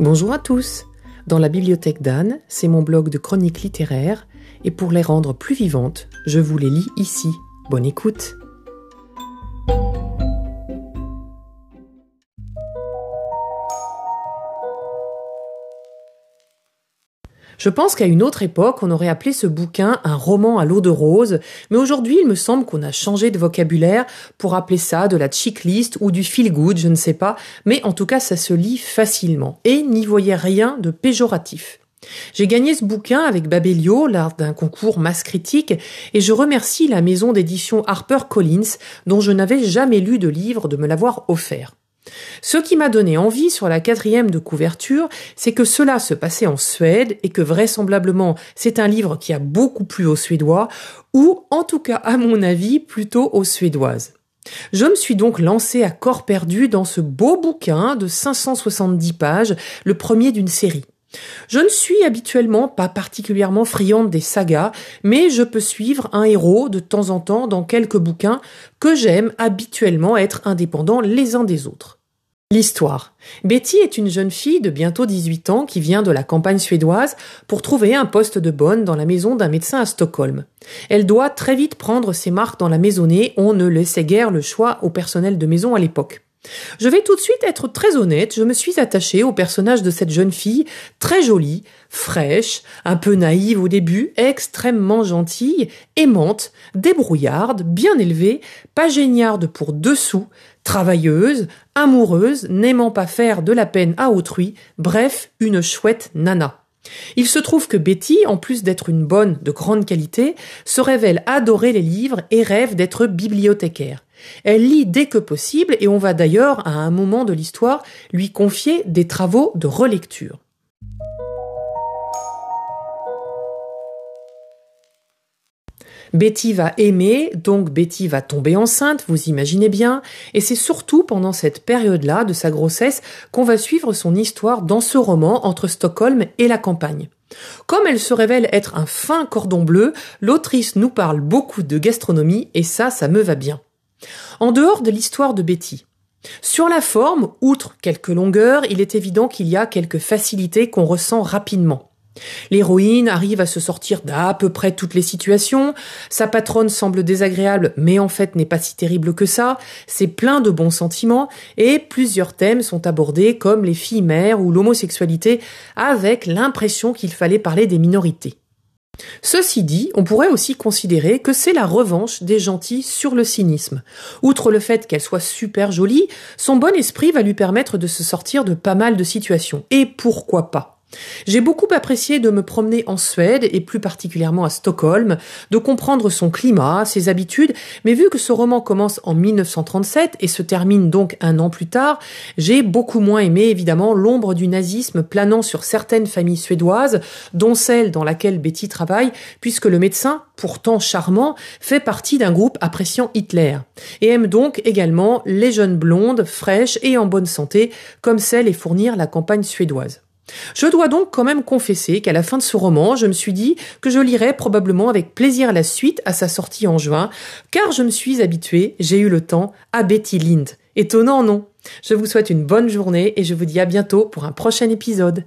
Bonjour à tous. Dans la bibliothèque d'Anne, c'est mon blog de chroniques littéraires, et pour les rendre plus vivantes, je vous les lis ici. Bonne écoute. Je pense qu'à une autre époque, on aurait appelé ce bouquin un roman à l'eau de rose, mais aujourd'hui, il me semble qu'on a changé de vocabulaire pour appeler ça de la checklist ou du feel good, je ne sais pas, mais en tout cas, ça se lit facilement et n'y voyez rien de péjoratif. J'ai gagné ce bouquin avec Babelio lors d'un concours masse critique et je remercie la maison d'édition HarperCollins dont je n'avais jamais lu de livre de me l'avoir offert. Ce qui m'a donné envie sur la quatrième de couverture, c'est que cela se passait en Suède et que vraisemblablement c'est un livre qui a beaucoup plu aux Suédois, ou en tout cas à mon avis plutôt aux Suédoises. Je me suis donc lancé à corps perdu dans ce beau bouquin de 570 pages, le premier d'une série. Je ne suis habituellement pas particulièrement friande des sagas, mais je peux suivre un héros de temps en temps dans quelques bouquins que j'aime habituellement être indépendants les uns des autres. L'histoire. Betty est une jeune fille de bientôt 18 ans qui vient de la campagne suédoise pour trouver un poste de bonne dans la maison d'un médecin à Stockholm. Elle doit très vite prendre ses marques dans la maisonnée, on ne laissait guère le choix au personnel de maison à l'époque. Je vais tout de suite être très honnête, je me suis attachée au personnage de cette jeune fille, très jolie, fraîche, un peu naïve au début, extrêmement gentille, aimante, débrouillarde, bien élevée, pas géniarde pour dessous, travailleuse, amoureuse, n'aimant pas faire de la peine à autrui, bref, une chouette nana. Il se trouve que Betty, en plus d'être une bonne de grande qualité, se révèle adorer les livres et rêve d'être bibliothécaire. Elle lit dès que possible et on va d'ailleurs, à un moment de l'histoire, lui confier des travaux de relecture. Betty va aimer, donc Betty va tomber enceinte, vous imaginez bien, et c'est surtout pendant cette période-là de sa grossesse qu'on va suivre son histoire dans ce roman entre Stockholm et la campagne. Comme elle se révèle être un fin cordon bleu, l'autrice nous parle beaucoup de gastronomie et ça, ça me va bien. En dehors de l'histoire de Betty, sur la forme, outre quelques longueurs, il est évident qu'il y a quelques facilités qu'on ressent rapidement. L'héroïne arrive à se sortir d'à peu près toutes les situations, sa patronne semble désagréable mais en fait n'est pas si terrible que ça, c'est plein de bons sentiments et plusieurs thèmes sont abordés comme les filles mères ou l'homosexualité avec l'impression qu'il fallait parler des minorités. Ceci dit, on pourrait aussi considérer que c'est la revanche des gentils sur le cynisme. Outre le fait qu'elle soit super jolie, son bon esprit va lui permettre de se sortir de pas mal de situations. Et pourquoi pas? J'ai beaucoup apprécié de me promener en Suède et plus particulièrement à Stockholm, de comprendre son climat, ses habitudes, mais vu que ce roman commence en 1937 et se termine donc un an plus tard, j'ai beaucoup moins aimé évidemment l'ombre du nazisme planant sur certaines familles suédoises, dont celle dans laquelle Betty travaille, puisque le médecin, pourtant charmant, fait partie d'un groupe appréciant Hitler, et aime donc également les jeunes blondes, fraîches et en bonne santé, comme celle et fournir la campagne suédoise. Je dois donc quand même confesser qu'à la fin de ce roman, je me suis dit que je lirais probablement avec plaisir la suite à sa sortie en juin, car je me suis habituée, j'ai eu le temps, à Betty Lind. Étonnant, non? Je vous souhaite une bonne journée et je vous dis à bientôt pour un prochain épisode.